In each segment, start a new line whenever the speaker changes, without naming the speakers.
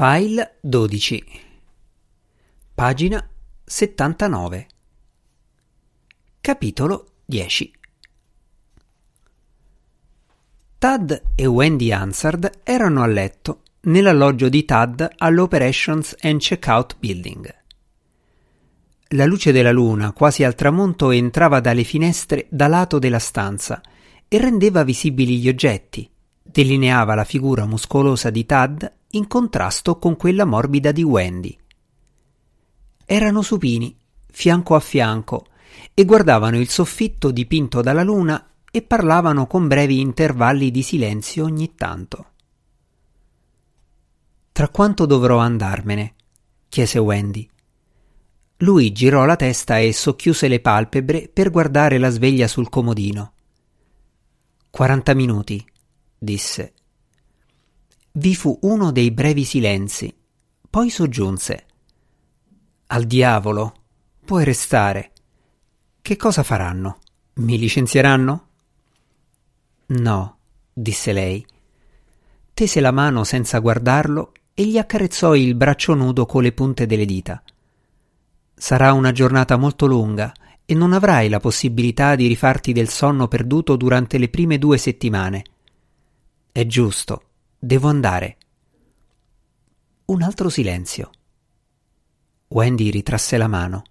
File 12 Pagina 79 Capitolo 10 Tad e Wendy Hansard erano a letto nell'alloggio di Tad all'Operations and Checkout Building. La luce della luna, quasi al tramonto, entrava dalle finestre da lato della stanza e rendeva visibili gli oggetti, delineava la figura muscolosa di Tad in contrasto con quella morbida di Wendy. Erano supini, fianco a fianco, e guardavano il soffitto dipinto dalla luna e parlavano con brevi intervalli di silenzio ogni tanto. Tra quanto dovrò andarmene? chiese Wendy. Lui girò la testa e socchiuse le palpebre per guardare la sveglia sul comodino. Quaranta minuti, disse. Vi fu uno dei brevi silenzi. Poi soggiunse. Al diavolo. Puoi restare. Che cosa faranno? Mi licenzieranno? No, disse lei. Tese la mano senza guardarlo e gli accarezzò il braccio nudo con le punte delle dita. Sarà una giornata molto lunga e non avrai la possibilità di rifarti del sonno perduto durante le prime due settimane. È giusto, Devo andare. Un altro silenzio. Wendy ritrasse la mano.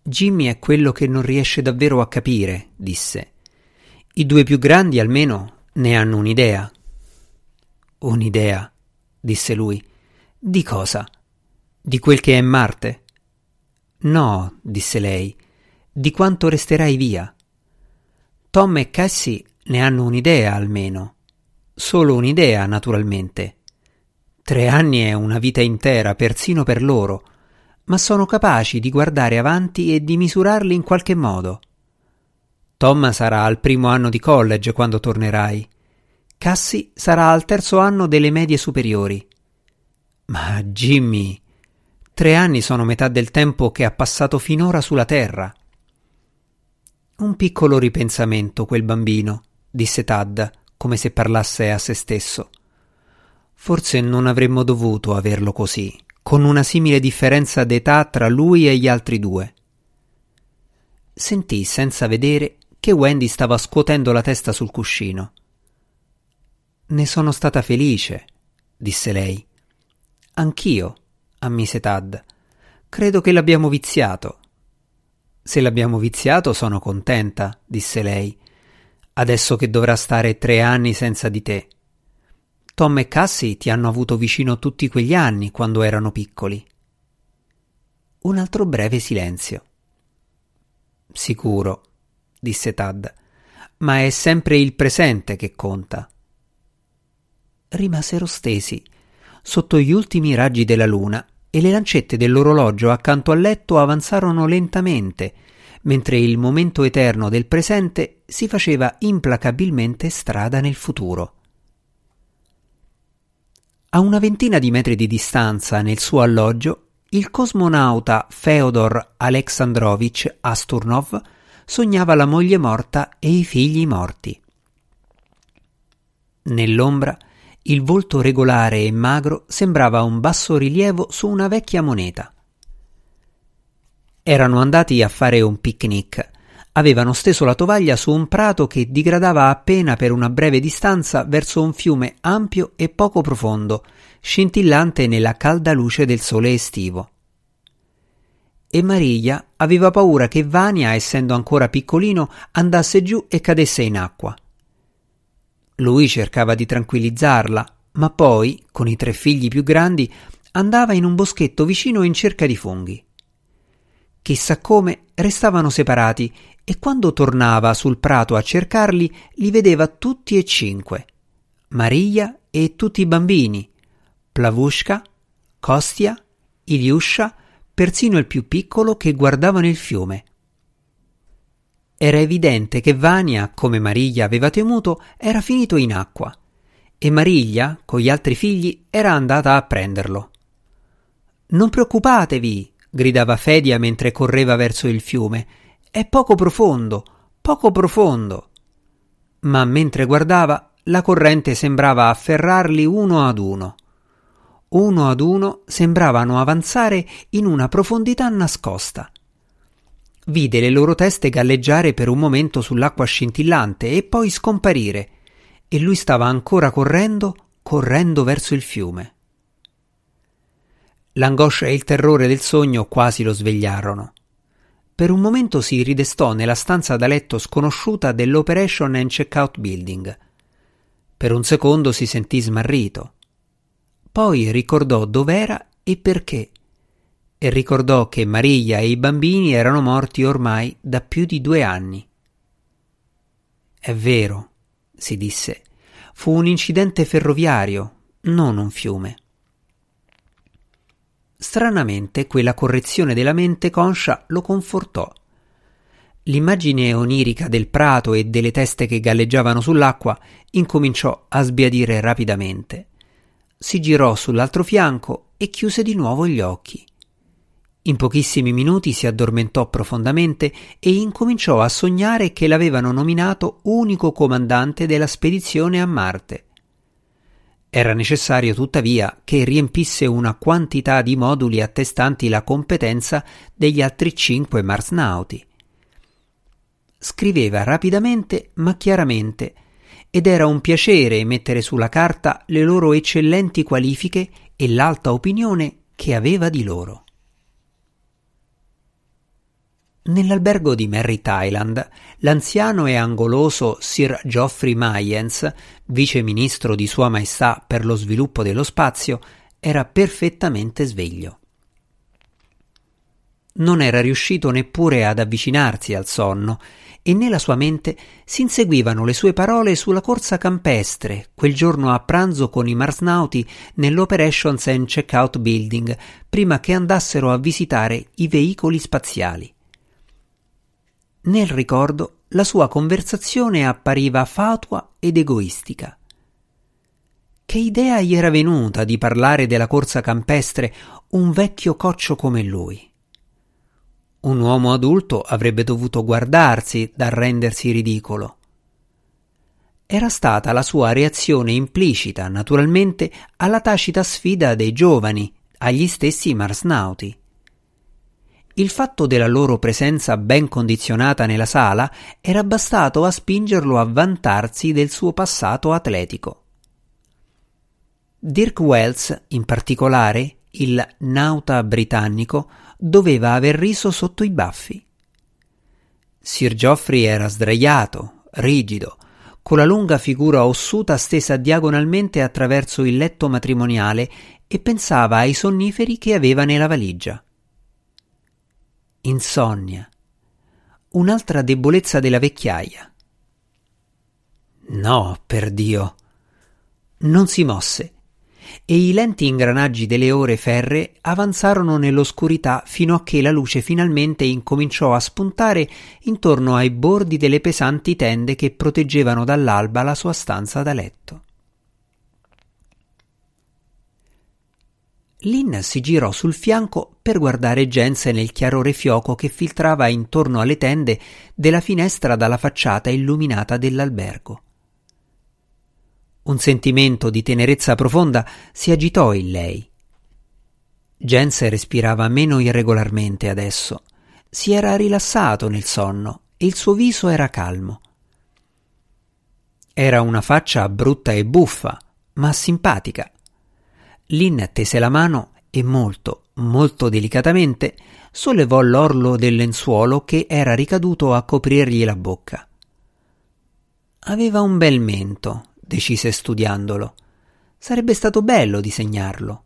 Jimmy è quello che non riesce davvero a capire, disse. I due più grandi almeno ne hanno un'idea. Un'idea, disse lui. Di cosa? Di quel che è Marte? No, disse lei, di quanto resterai via. Tom e Cassie ne hanno un'idea almeno. Solo un'idea, naturalmente. Tre anni è una vita intera, persino per loro, ma sono capaci di guardare avanti e di misurarli in qualche modo. Tom sarà al primo anno di college quando tornerai. Cassie sarà al terzo anno delle medie superiori. Ma Jimmy, tre anni sono metà del tempo che ha passato finora sulla Terra. Un piccolo ripensamento, quel bambino, disse Tad, come se parlasse a se stesso. Forse non avremmo dovuto averlo così, con una simile differenza d'età tra lui e gli altri due. Sentì senza vedere che Wendy stava scuotendo la testa sul cuscino. Ne sono stata felice, disse lei. Anch'io, ammise Tad. Credo che l'abbiamo viziato. Se l'abbiamo viziato sono contenta, disse lei adesso che dovrà stare tre anni senza di te. Tom e Cassie ti hanno avuto vicino tutti quegli anni quando erano piccoli. Un altro breve silenzio. Sicuro, disse Tad, ma è sempre il presente che conta. Rimasero stesi, sotto gli ultimi raggi della luna, e le lancette dell'orologio accanto al letto avanzarono lentamente, mentre il momento eterno del presente si faceva implacabilmente strada nel futuro. A una ventina di metri di distanza, nel suo alloggio, il cosmonauta Feodor Alexandrovich Asturnov sognava la moglie morta e i figli morti. Nell'ombra, il volto regolare e magro sembrava un basso rilievo su una vecchia moneta. Erano andati a fare un picnic. Avevano steso la tovaglia su un prato che digradava appena per una breve distanza verso un fiume ampio e poco profondo, scintillante nella calda luce del sole estivo. E Maria aveva paura che Vania, essendo ancora piccolino, andasse giù e cadesse in acqua. Lui cercava di tranquillizzarla, ma poi, con i tre figli più grandi, andava in un boschetto vicino in cerca di funghi. Chissà come restavano separati e quando tornava sul prato a cercarli li vedeva tutti e cinque. Maria e tutti i bambini, Plavushka, Kostia, Iliusha, persino il più piccolo che guardavano il fiume. Era evidente che Vania, come Mariglia aveva temuto, era finito in acqua e Mariglia, con gli altri figli, era andata a prenderlo. Non preoccupatevi, gridava Fedia mentre correva verso il fiume. È poco profondo, poco profondo. Ma mentre guardava, la corrente sembrava afferrarli uno ad uno. uno ad uno, sembravano avanzare in una profondità nascosta. Vide le loro teste galleggiare per un momento sull'acqua scintillante e poi scomparire, e lui stava ancora correndo, correndo verso il fiume. L'angoscia e il terrore del sogno quasi lo svegliarono. Per un momento si ridestò nella stanza da letto sconosciuta dell'Operation and Checkout Building. Per un secondo si sentì smarrito. Poi ricordò dov'era e perché. E ricordò che Maria e i bambini erano morti ormai da più di due anni. È vero, si disse, fu un incidente ferroviario, non un fiume. Stranamente quella correzione della mente conscia lo confortò. L'immagine onirica del prato e delle teste che galleggiavano sull'acqua incominciò a sbiadire rapidamente. Si girò sull'altro fianco e chiuse di nuovo gli occhi. In pochissimi minuti si addormentò profondamente e incominciò a sognare che l'avevano nominato unico comandante della spedizione a Marte. Era necessario tuttavia che riempisse una quantità di moduli attestanti la competenza degli altri cinque marsnauti. Scriveva rapidamente ma chiaramente ed era un piacere mettere sulla carta le loro eccellenti qualifiche e l'alta opinione che aveva di loro. Nell'albergo di Merry Thailand, l'anziano e angoloso Sir Geoffrey Mayens, vice ministro di Sua Maestà per lo sviluppo dello spazio, era perfettamente sveglio. Non era riuscito neppure ad avvicinarsi al sonno e nella sua mente si inseguivano le sue parole sulla corsa campestre quel giorno a pranzo con i marsnauti nell'Operations and Checkout Building prima che andassero a visitare i veicoli spaziali. Nel ricordo la sua conversazione appariva fatua ed egoistica. Che idea gli era venuta di parlare della corsa campestre un vecchio coccio come lui? Un uomo adulto avrebbe dovuto guardarsi dal rendersi ridicolo. Era stata la sua reazione implicita, naturalmente, alla tacita sfida dei giovani, agli stessi marsnauti. Il fatto della loro presenza ben condizionata nella sala era bastato a spingerlo a vantarsi del suo passato atletico. Dirk Wells, in particolare, il nauta britannico, doveva aver riso sotto i baffi. Sir Geoffrey era sdraiato, rigido, con la lunga figura ossuta stesa diagonalmente attraverso il letto matrimoniale e pensava ai sonniferi che aveva nella valigia insonnia, un'altra debolezza della vecchiaia. No, per Dio. Non si mosse e i lenti ingranaggi delle ore ferre avanzarono nell'oscurità fino a che la luce finalmente incominciò a spuntare intorno ai bordi delle pesanti tende che proteggevano dall'alba la sua stanza da letto. Lynn si girò sul fianco per guardare Jens nel chiarore fioco che filtrava intorno alle tende della finestra dalla facciata illuminata dell'albergo. Un sentimento di tenerezza profonda si agitò in lei. Jens respirava meno irregolarmente adesso. Si era rilassato nel sonno e il suo viso era calmo. Era una faccia brutta e buffa, ma simpatica Lynn tese la mano e molto, molto delicatamente sollevò l'orlo del lenzuolo che era ricaduto a coprirgli la bocca. Aveva un bel mento, decise studiandolo. Sarebbe stato bello disegnarlo.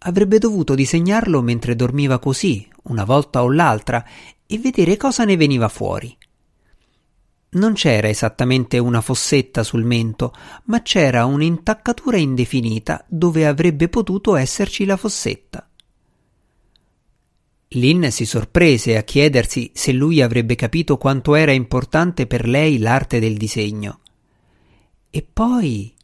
Avrebbe dovuto disegnarlo mentre dormiva così, una volta o l'altra, e vedere cosa ne veniva fuori. Non c'era esattamente una fossetta sul mento, ma c'era un'intaccatura indefinita dove avrebbe potuto esserci la fossetta. Lynn si sorprese a chiedersi se lui avrebbe capito quanto era importante per lei l'arte del disegno. E poi,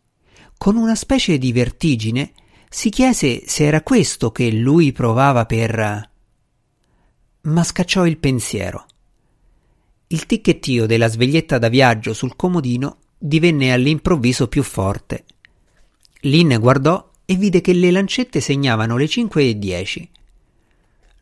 con una specie di vertigine, si chiese se era questo che lui provava per. ma scacciò il pensiero. Il ticchettio della sveglietta da viaggio sul comodino divenne all'improvviso più forte. Lynn guardò e vide che le lancette segnavano le cinque e dieci.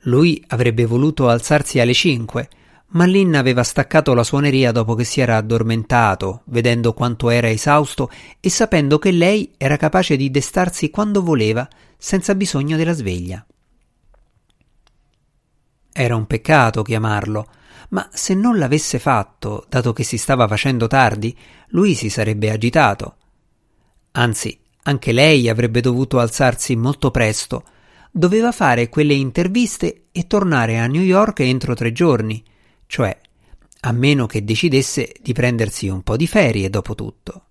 Lui avrebbe voluto alzarsi alle cinque, ma Lynn aveva staccato la suoneria dopo che si era addormentato, vedendo quanto era esausto e sapendo che lei era capace di destarsi quando voleva, senza bisogno della sveglia. Era un peccato chiamarlo, ma se non l'avesse fatto, dato che si stava facendo tardi, lui si sarebbe agitato. Anzi, anche lei avrebbe dovuto alzarsi molto presto. Doveva fare quelle interviste e tornare a New York entro tre giorni, cioè a meno che decidesse di prendersi un po' di ferie dopo tutto.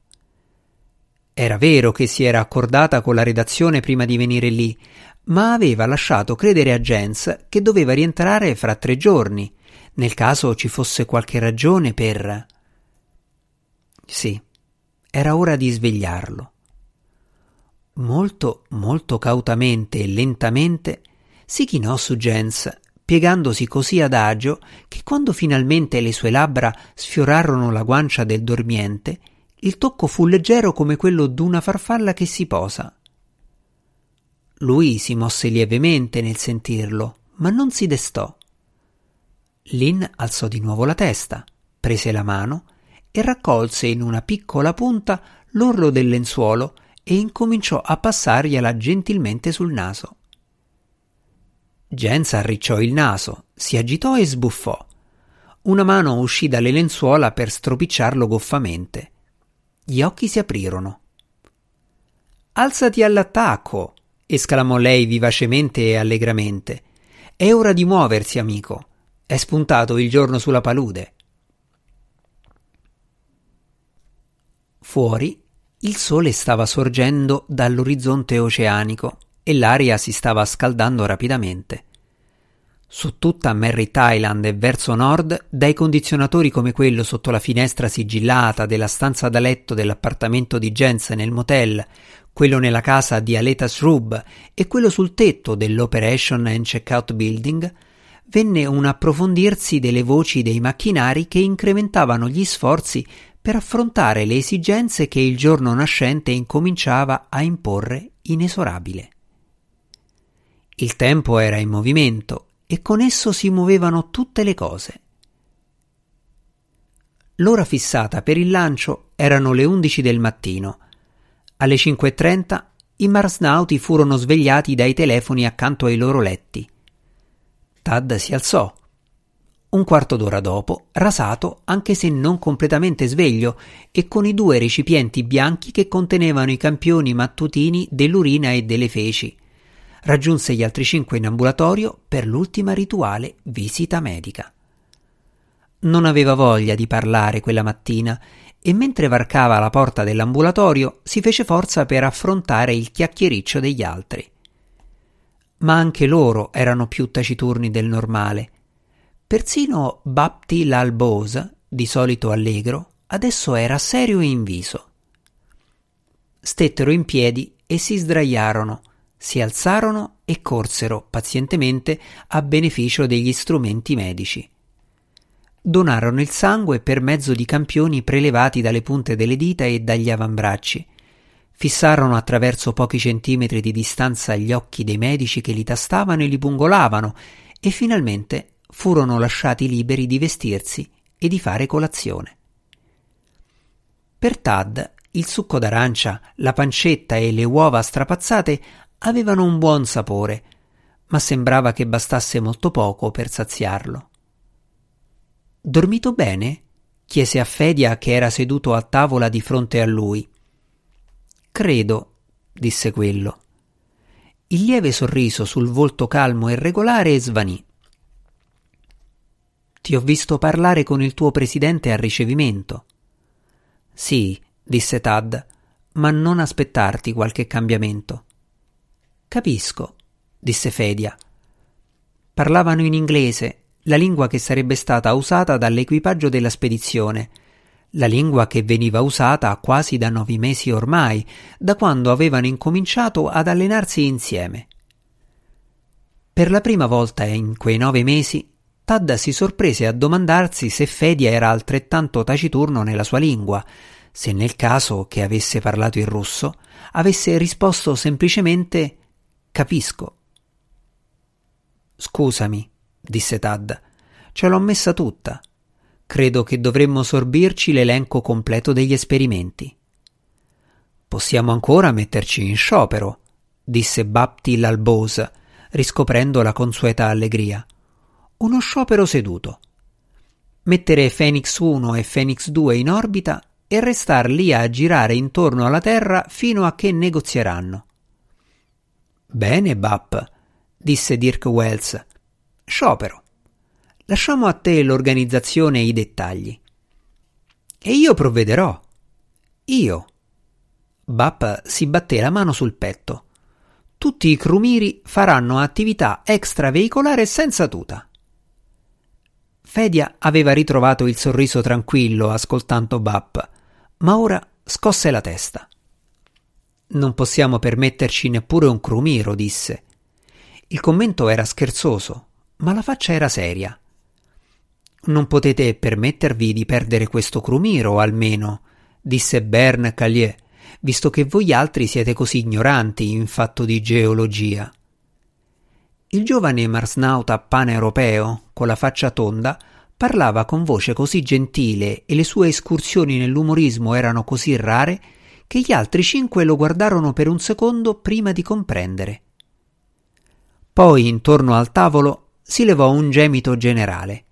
Era vero che si era accordata con la redazione prima di venire lì, ma aveva lasciato credere a Jens che doveva rientrare fra tre giorni, nel caso ci fosse qualche ragione per. Sì, era ora di svegliarlo. Molto, molto cautamente e lentamente si chinò su Jens, piegandosi così adagio che quando finalmente le sue labbra sfiorarono la guancia del dormiente, il tocco fu leggero come quello d'una farfalla che si posa. Lui si mosse lievemente nel sentirlo, ma non si destò. Lynn alzò di nuovo la testa, prese la mano e raccolse in una piccola punta l'orlo del lenzuolo e incominciò a passargliela gentilmente sul naso. Jens arricciò il naso, si agitò e sbuffò. Una mano uscì dalle lenzuola per stropicciarlo goffamente. Gli occhi si aprirono. Alzati all'attacco! esclamò lei vivacemente e allegramente. È ora di muoversi, amico. È spuntato il giorno sulla palude. Fuori il sole stava sorgendo dall'orizzonte oceanico e l'aria si stava scaldando rapidamente. Su tutta Merritt Island e verso nord, dai condizionatori come quello sotto la finestra sigillata della stanza da letto dell'appartamento di Jens nel motel, quello nella casa di Aleta Shrub e quello sul tetto dell'Operation and Checkout Building, venne un approfondirsi delle voci dei macchinari che incrementavano gli sforzi per affrontare le esigenze che il giorno nascente incominciava a imporre inesorabile. Il tempo era in movimento e con esso si muovevano tutte le cose. L'ora fissata per il lancio erano le undici del mattino. Alle 5.30 i marsnauti furono svegliati dai telefoni accanto ai loro letti. Tad si alzò. Un quarto d'ora dopo, rasato, anche se non completamente sveglio, e con i due recipienti bianchi che contenevano i campioni mattutini dell'urina e delle feci. Raggiunse gli altri cinque in ambulatorio per l'ultima rituale visita medica. Non aveva voglia di parlare quella mattina e mentre varcava la porta dell'ambulatorio si fece forza per affrontare il chiacchiericcio degli altri ma anche loro erano più taciturni del normale. Persino Bapti l'Albosa, di solito allegro, adesso era serio in viso. Stettero in piedi e si sdraiarono, si alzarono e corsero pazientemente a beneficio degli strumenti medici. Donarono il sangue per mezzo di campioni prelevati dalle punte delle dita e dagli avambracci Fissarono attraverso pochi centimetri di distanza gli occhi dei medici che li tastavano e li pungolavano e finalmente furono lasciati liberi di vestirsi e di fare colazione. Per Tad il succo d'arancia, la pancetta e le uova strapazzate avevano un buon sapore, ma sembrava che bastasse molto poco per saziarlo. Dormito bene? chiese a Fedia che era seduto a tavola di fronte a lui. Credo, disse quello. Il lieve sorriso sul volto calmo e regolare svanì. Ti ho visto parlare con il tuo presidente al ricevimento. Sì, disse Tad, ma non aspettarti qualche cambiamento. Capisco, disse Fedia. Parlavano in inglese, la lingua che sarebbe stata usata dall'equipaggio della spedizione, la lingua che veniva usata quasi da nove mesi ormai, da quando avevano incominciato ad allenarsi insieme. Per la prima volta in quei nove mesi, Tad si sorprese a domandarsi se Fedia era altrettanto taciturno nella sua lingua, se nel caso che avesse parlato in russo avesse risposto semplicemente capisco. Scusami, disse Tad, ce l'ho messa tutta. Credo che dovremmo sorbirci l'elenco completo degli esperimenti. Possiamo ancora metterci in sciopero, disse Bapti l'Albose, riscoprendo la consueta allegria. Uno sciopero seduto. Mettere Phoenix 1 e Phoenix 2 in orbita e restar lì a girare intorno alla Terra fino a che negozieranno. Bene, Bap, disse Dirk Wells. Sciopero. Lasciamo a te l'organizzazione e i dettagli. E io provvederò. Io. Bap si batté la mano sul petto. Tutti i crumiri faranno attività extraveicolare senza tuta. Fedia aveva ritrovato il sorriso tranquillo ascoltando Bap, ma ora scosse la testa. Non possiamo permetterci neppure un crumiro, disse. Il commento era scherzoso, ma la faccia era seria. Non potete permettervi di perdere questo crumiro, almeno, disse Bern Callier, visto che voi altri siete così ignoranti in fatto di geologia. Il giovane marsnauta paneuropeo, con la faccia tonda, parlava con voce così gentile e le sue escursioni nell'umorismo erano così rare che gli altri cinque lo guardarono per un secondo prima di comprendere. Poi, intorno al tavolo, si levò un gemito generale.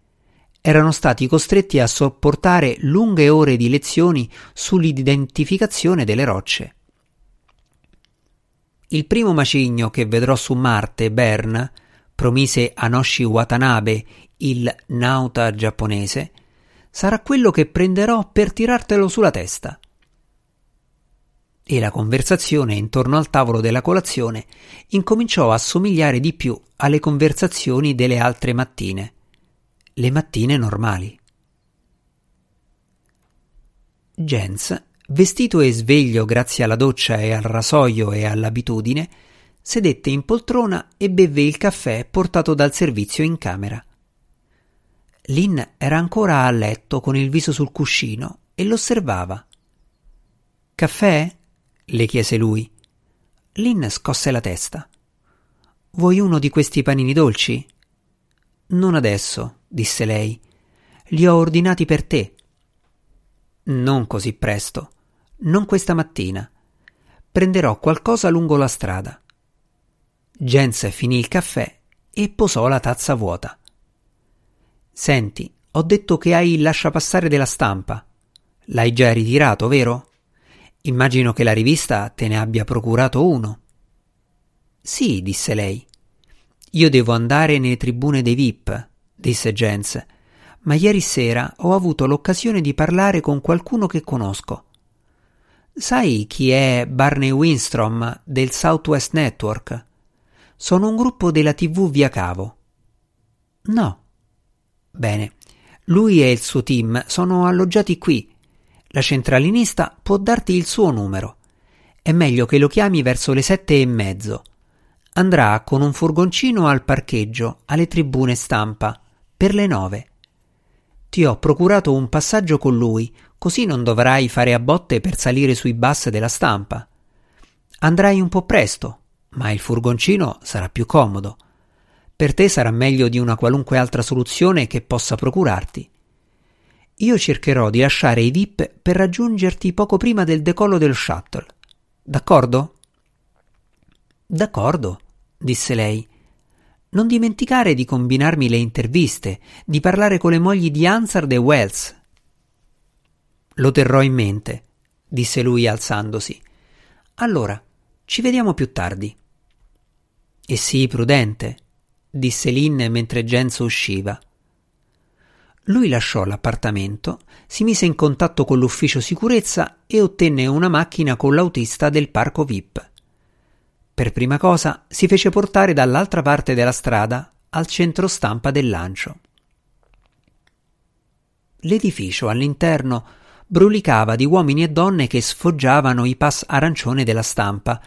Erano stati costretti a sopportare lunghe ore di lezioni sull'identificazione delle rocce. Il primo macigno che vedrò su Marte, Bern, promise Anoshi Watanabe, il nauta giapponese, sarà quello che prenderò per tirartelo sulla testa. E la conversazione intorno al tavolo della colazione incominciò a somigliare di più alle conversazioni delle altre mattine, le mattine normali. Jens, vestito e sveglio grazie alla doccia e al rasoio e all'abitudine, sedette in poltrona e bevve il caffè portato dal servizio in camera. Lynn era ancora a letto con il viso sul cuscino e l'osservava. Caffè? le chiese lui. Lynn scosse la testa. Vuoi uno di questi panini dolci? Non adesso, disse lei. Li ho ordinati per te. Non così presto. Non questa mattina. Prenderò qualcosa lungo la strada. Jens finì il caffè e posò la tazza vuota. Senti, ho detto che hai il lasciapassare della stampa. L'hai già ritirato, vero? Immagino che la rivista te ne abbia procurato uno. Sì, disse lei. Io devo andare nelle tribune dei VIP, disse Jens, ma ieri sera ho avuto l'occasione di parlare con qualcuno che conosco. Sai chi è Barney Winstrom del Southwest Network? Sono un gruppo della TV via cavo. No, Bene, lui e il suo team sono alloggiati qui. La centralinista può darti il suo numero. È meglio che lo chiami verso le sette e mezzo. Andrà con un furgoncino al parcheggio, alle tribune stampa, per le nove. Ti ho procurato un passaggio con lui, così non dovrai fare a botte per salire sui bus della stampa. Andrai un po' presto, ma il furgoncino sarà più comodo per te sarà meglio di una qualunque altra soluzione che possa procurarti. Io cercherò di lasciare i VIP per raggiungerti poco prima del decollo del shuttle. D'accordo? D'accordo, disse lei. Non dimenticare di combinarmi le interviste, di parlare con le mogli di Hansard e Wells. Lo terrò in mente, disse lui alzandosi. Allora, ci vediamo più tardi. E sii prudente, disse Lynn mentre Jens usciva. Lui lasciò l'appartamento, si mise in contatto con l'ufficio sicurezza e ottenne una macchina con l'autista del parco VIP. Per prima cosa si fece portare dall'altra parte della strada al centro stampa del lancio. L'edificio all'interno brulicava di uomini e donne che sfoggiavano i pass arancione della stampa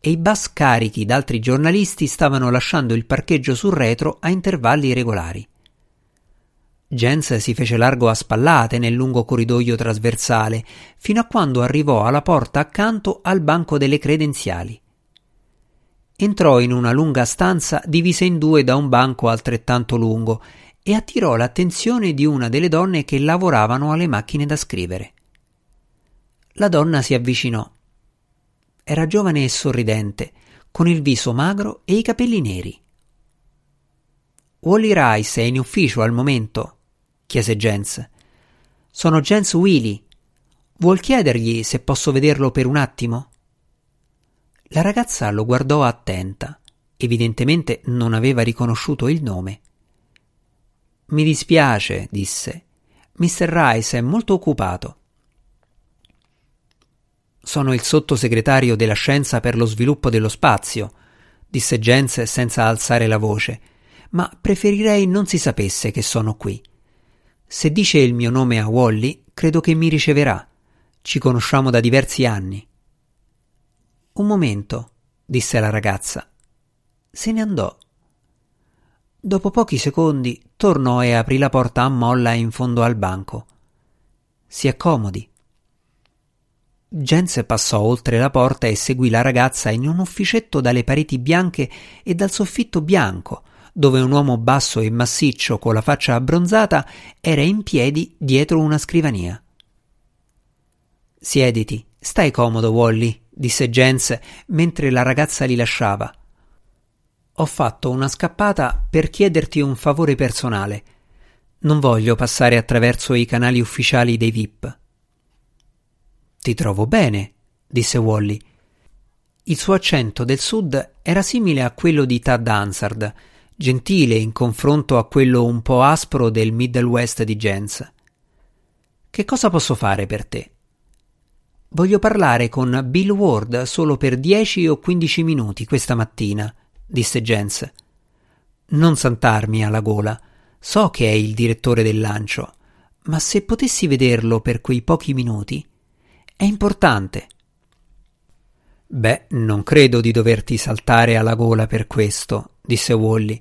e i bus carichi d'altri giornalisti stavano lasciando il parcheggio sul retro a intervalli regolari. Jens si fece largo a spallate nel lungo corridoio trasversale, fino a quando arrivò alla porta accanto al banco delle credenziali. Entrò in una lunga stanza divisa in due da un banco altrettanto lungo e attirò l'attenzione di una delle donne che lavoravano alle macchine da scrivere. La donna si avvicinò. Era giovane e sorridente, con il viso magro e i capelli neri. Wally Rice è in ufficio al momento? chiese Jens. Sono Jens Willy. Vuol chiedergli se posso vederlo per un attimo? La ragazza lo guardò attenta. Evidentemente non aveva riconosciuto il nome. Mi dispiace, disse. Mr. Rice è molto occupato. Sono il sottosegretario della scienza per lo sviluppo dello spazio, disse Jens senza alzare la voce, ma preferirei non si sapesse che sono qui. Se dice il mio nome a Wally, credo che mi riceverà. Ci conosciamo da diversi anni. Un momento, disse la ragazza. Se ne andò. Dopo pochi secondi tornò e aprì la porta a molla in fondo al banco. Si accomodi. Jens passò oltre la porta e seguì la ragazza in un ufficetto dalle pareti bianche e dal soffitto bianco, dove un uomo basso e massiccio con la faccia abbronzata era in piedi dietro una scrivania. Siediti, stai comodo, Wally, disse Jens mentre la ragazza li lasciava. Ho fatto una scappata per chiederti un favore personale. Non voglio passare attraverso i canali ufficiali dei VIP. Ti trovo bene, disse Wally. Il suo accento del sud era simile a quello di Tad Hansard, gentile in confronto a quello un po' aspro del Middle West di Jens. Che cosa posso fare per te? Voglio parlare con Bill Ward solo per dieci o quindici minuti questa mattina, disse Jens. Non santarmi alla gola. So che è il direttore del lancio, ma se potessi vederlo per quei pochi minuti. È importante. Beh, non credo di doverti saltare alla gola per questo, disse Wally.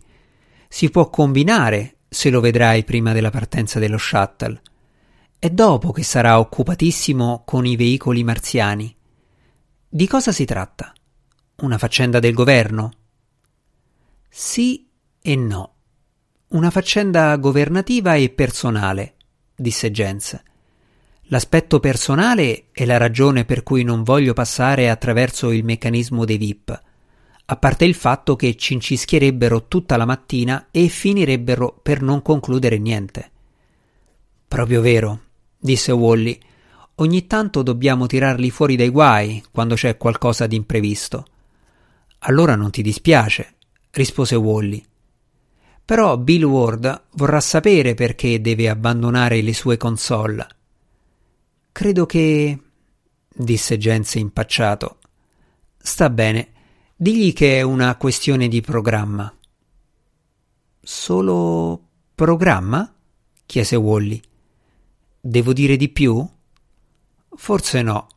Si può combinare se lo vedrai prima della partenza dello shuttle. È dopo che sarà occupatissimo con i veicoli marziani. Di cosa si tratta? Una faccenda del governo? Sì e no. Una faccenda governativa e personale, disse Jens. L'aspetto personale è la ragione per cui non voglio passare attraverso il meccanismo dei VIP a parte il fatto che cincischierebbero tutta la mattina e finirebbero per non concludere niente. Proprio vero, disse Wally. Ogni tanto dobbiamo tirarli fuori dai guai quando c'è qualcosa di imprevisto. Allora non ti dispiace, rispose Wally. Però Bill Ward vorrà sapere perché deve abbandonare le sue console. Credo che. disse Jens impacciato. Sta bene. Digli che è una questione di programma. Solo programma? chiese Wally. Devo dire di più? Forse no.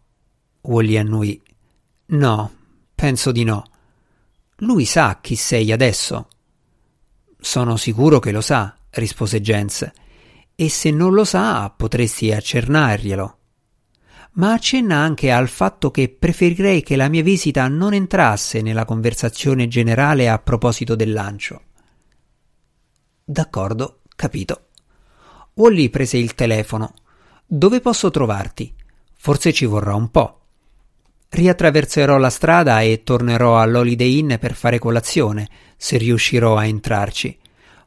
Wally annui. No, penso di no. Lui sa chi sei adesso. Sono sicuro che lo sa, rispose Jens. E se non lo sa, potresti accennarglielo ma accenna anche al fatto che preferirei che la mia visita non entrasse nella conversazione generale a proposito del lancio. D'accordo, capito. Wally prese il telefono. Dove posso trovarti? Forse ci vorrà un po'. Riattraverserò la strada e tornerò all'Holiday Inn per fare colazione, se riuscirò a entrarci.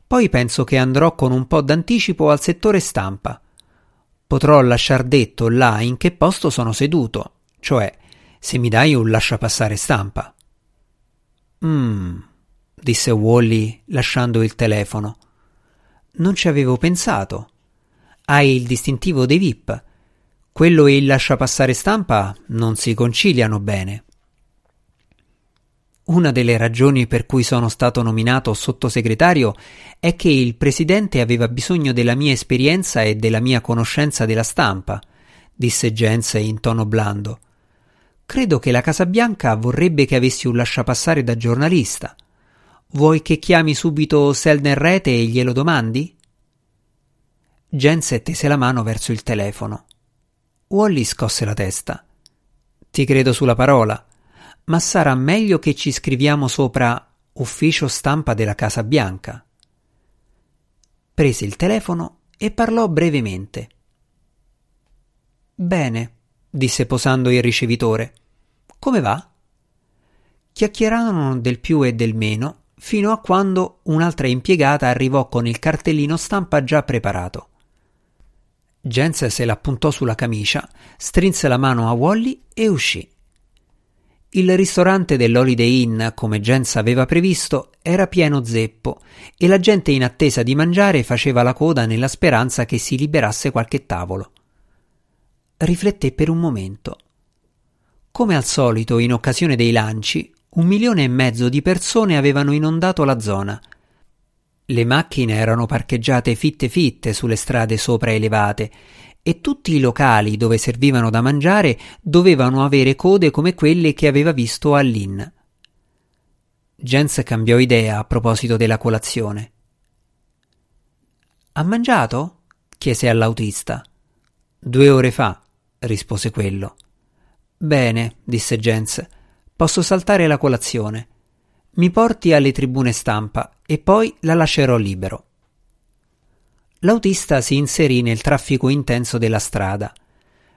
Poi penso che andrò con un po' d'anticipo al settore stampa. Potrò lasciar detto là in che posto sono seduto, cioè se mi dai un lasciapassare stampa. Mmm, disse Wally lasciando il telefono. Non ci avevo pensato. Hai il distintivo dei VIP. Quello e il lasciapassare stampa non si conciliano bene. Una delle ragioni per cui sono stato nominato sottosegretario è che il presidente aveva bisogno della mia esperienza e della mia conoscenza della stampa, disse Jens in tono blando. Credo che la Casa Bianca vorrebbe che avessi un lasciapassare da giornalista. Vuoi che chiami subito Selner Rete e glielo domandi? Jens tese la mano verso il telefono. Wally scosse la testa. Ti credo sulla parola, ma sarà meglio che ci scriviamo sopra ufficio stampa della Casa Bianca. Prese il telefono e parlò brevemente. Bene, disse posando il ricevitore. Come va? Chiacchierarono del più e del meno fino a quando un'altra impiegata arrivò con il cartellino stampa già preparato. Jens se l'appuntò sulla camicia, strinse la mano a Wally e uscì. Il ristorante dell'Holiday Inn, come Jens aveva previsto, era pieno zeppo e la gente in attesa di mangiare faceva la coda nella speranza che si liberasse qualche tavolo. Rifletté per un momento. Come al solito, in occasione dei lanci, un milione e mezzo di persone avevano inondato la zona – le macchine erano parcheggiate fitte fitte sulle strade sopraelevate e tutti i locali dove servivano da mangiare dovevano avere code come quelle che aveva visto all'Inn. Jens cambiò idea a proposito della colazione. Ha mangiato? chiese all'autista. Due ore fa, rispose quello. Bene, disse Jens, posso saltare la colazione. Mi porti alle tribune stampa e poi la lascerò libero. L'autista si inserì nel traffico intenso della strada.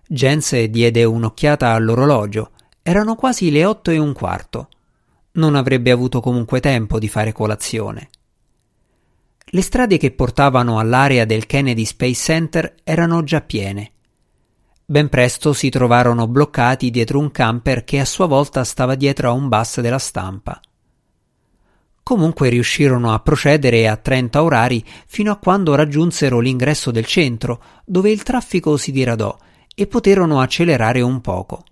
Jens diede un'occhiata all'orologio. Erano quasi le otto e un quarto. Non avrebbe avuto comunque tempo di fare colazione. Le strade che portavano all'area del Kennedy Space Center erano già piene. Ben presto si trovarono bloccati dietro un camper che a sua volta stava dietro a un bus della stampa. Comunque riuscirono a procedere a 30 orari fino a quando raggiunsero l'ingresso del centro, dove il traffico si diradò e poterono accelerare un poco.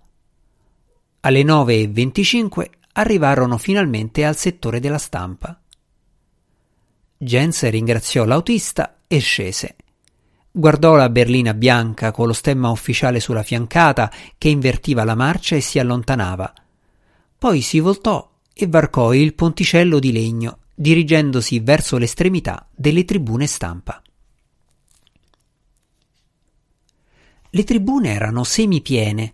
Alle 9.25 arrivarono finalmente al settore della stampa. Jens ringraziò l'autista e scese. Guardò la berlina bianca con lo stemma ufficiale sulla fiancata che invertiva la marcia e si allontanava. Poi si voltò e varcò il ponticello di legno, dirigendosi verso l'estremità delle tribune stampa. Le tribune erano semipiene.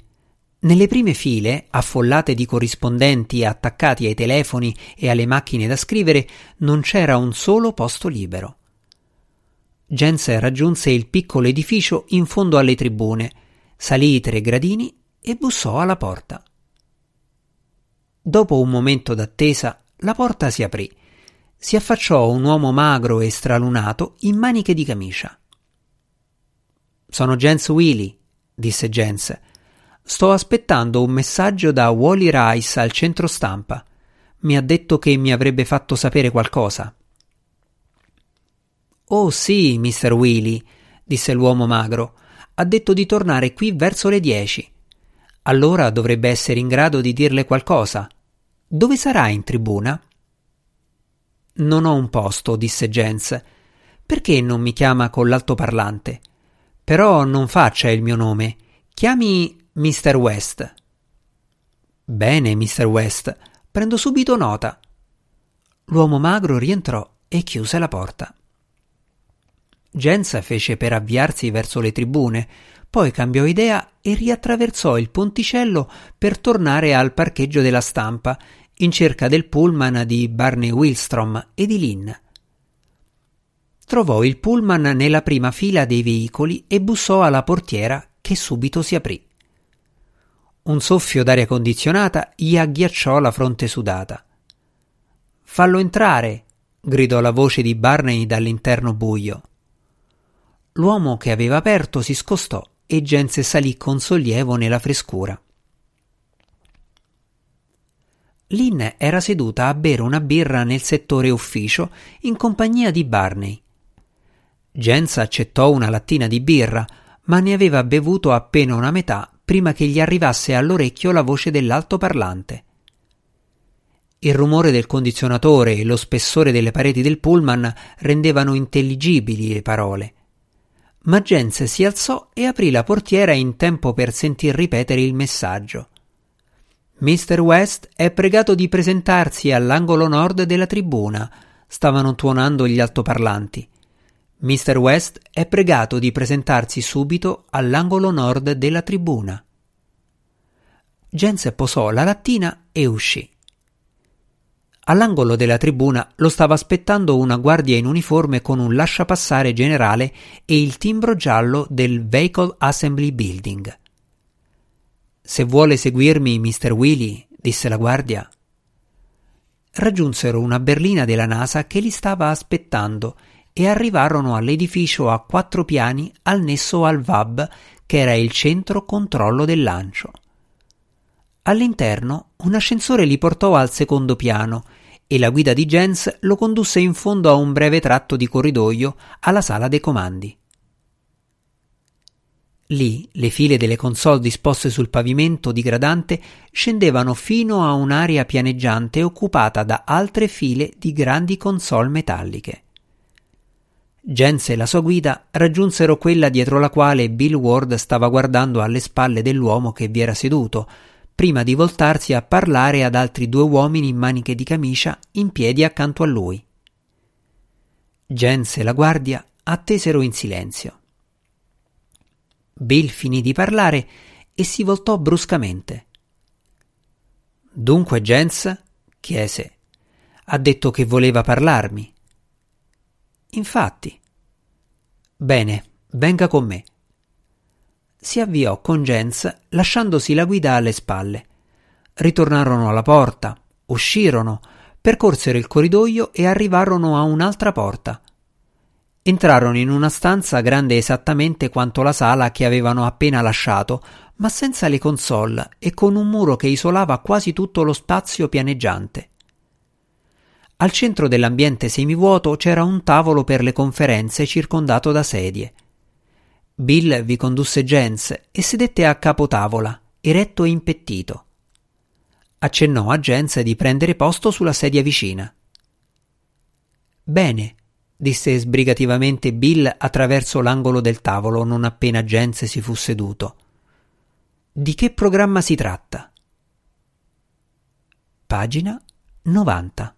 Nelle prime file, affollate di corrispondenti attaccati ai telefoni e alle macchine da scrivere, non c'era un solo posto libero. Jens raggiunse il piccolo edificio in fondo alle tribune, salì i tre gradini e bussò alla porta. Dopo un momento d'attesa, la porta si aprì. Si affacciò un uomo magro e stralunato in maniche di camicia. Sono Jens Willy, disse Jens. Sto aspettando un messaggio da Wally Rice al centro stampa. Mi ha detto che mi avrebbe fatto sapere qualcosa. Oh sì, mister Willy, disse l'uomo magro. Ha detto di tornare qui verso le dieci. Allora dovrebbe essere in grado di dirle qualcosa. Dove sarà in tribuna? Non ho un posto, disse Jens. Perché non mi chiama con l'altoparlante? Però non faccia il mio nome. Chiami Mr. West. Bene, Mr. West. Prendo subito nota. L'uomo magro rientrò e chiuse la porta. Jens fece per avviarsi verso le tribune, poi cambiò idea e riattraversò il ponticello per tornare al parcheggio della stampa in cerca del pullman di Barney Wilstrom e di Lynn. Trovò il pullman nella prima fila dei veicoli e bussò alla portiera che subito si aprì. Un soffio d'aria condizionata gli agghiacciò la fronte sudata. Fallo entrare! gridò la voce di Barney dall'interno buio. L'uomo che aveva aperto si scostò e Jens salì con sollievo nella frescura. Lynn era seduta a bere una birra nel settore ufficio in compagnia di Barney. Jens accettò una lattina di birra, ma ne aveva bevuto appena una metà prima che gli arrivasse all'orecchio la voce dell'altoparlante. Il rumore del condizionatore e lo spessore delle pareti del pullman rendevano intelligibili le parole ma Jens si alzò e aprì la portiera in tempo per sentir ripetere il messaggio. Mr. West è pregato di presentarsi all'angolo nord della tribuna, stavano tuonando gli altoparlanti. Mr. West è pregato di presentarsi subito all'angolo nord della tribuna. Jens posò la lattina e uscì. All'angolo della tribuna lo stava aspettando una guardia in uniforme con un lasciapassare generale e il timbro giallo del Vehicle Assembly Building. Se vuole seguirmi, Mr. Willy, disse la guardia. Raggiunsero una berlina della NASA che li stava aspettando e arrivarono all'edificio a quattro piani annesso al VAB, che era il centro controllo del lancio. All'interno un ascensore li portò al secondo piano e la guida di Jens lo condusse in fondo a un breve tratto di corridoio alla sala dei comandi. Lì le file delle console disposte sul pavimento digradante scendevano fino a un'area pianeggiante occupata da altre file di grandi console metalliche. Jens e la sua guida raggiunsero quella dietro la quale Bill Ward stava guardando alle spalle dell'uomo che vi era seduto, prima di voltarsi a parlare ad altri due uomini in maniche di camicia in piedi accanto a lui. Jens e la guardia attesero in silenzio. Bill finì di parlare e si voltò bruscamente. Dunque Jens? chiese. Ha detto che voleva parlarmi. Infatti. Bene, venga con me si avviò con Jens lasciandosi la guida alle spalle. Ritornarono alla porta, uscirono, percorsero il corridoio e arrivarono a un'altra porta. Entrarono in una stanza grande esattamente quanto la sala che avevano appena lasciato, ma senza le console e con un muro che isolava quasi tutto lo spazio pianeggiante. Al centro dell'ambiente semivuoto c'era un tavolo per le conferenze circondato da sedie. Bill vi condusse Jens e sedette a capo tavola, eretto e impettito. Accennò a Jens di prendere posto sulla sedia vicina. Bene, disse sbrigativamente Bill attraverso l'angolo del tavolo non appena Jens si fu seduto. Di che programma si tratta? Pagina 90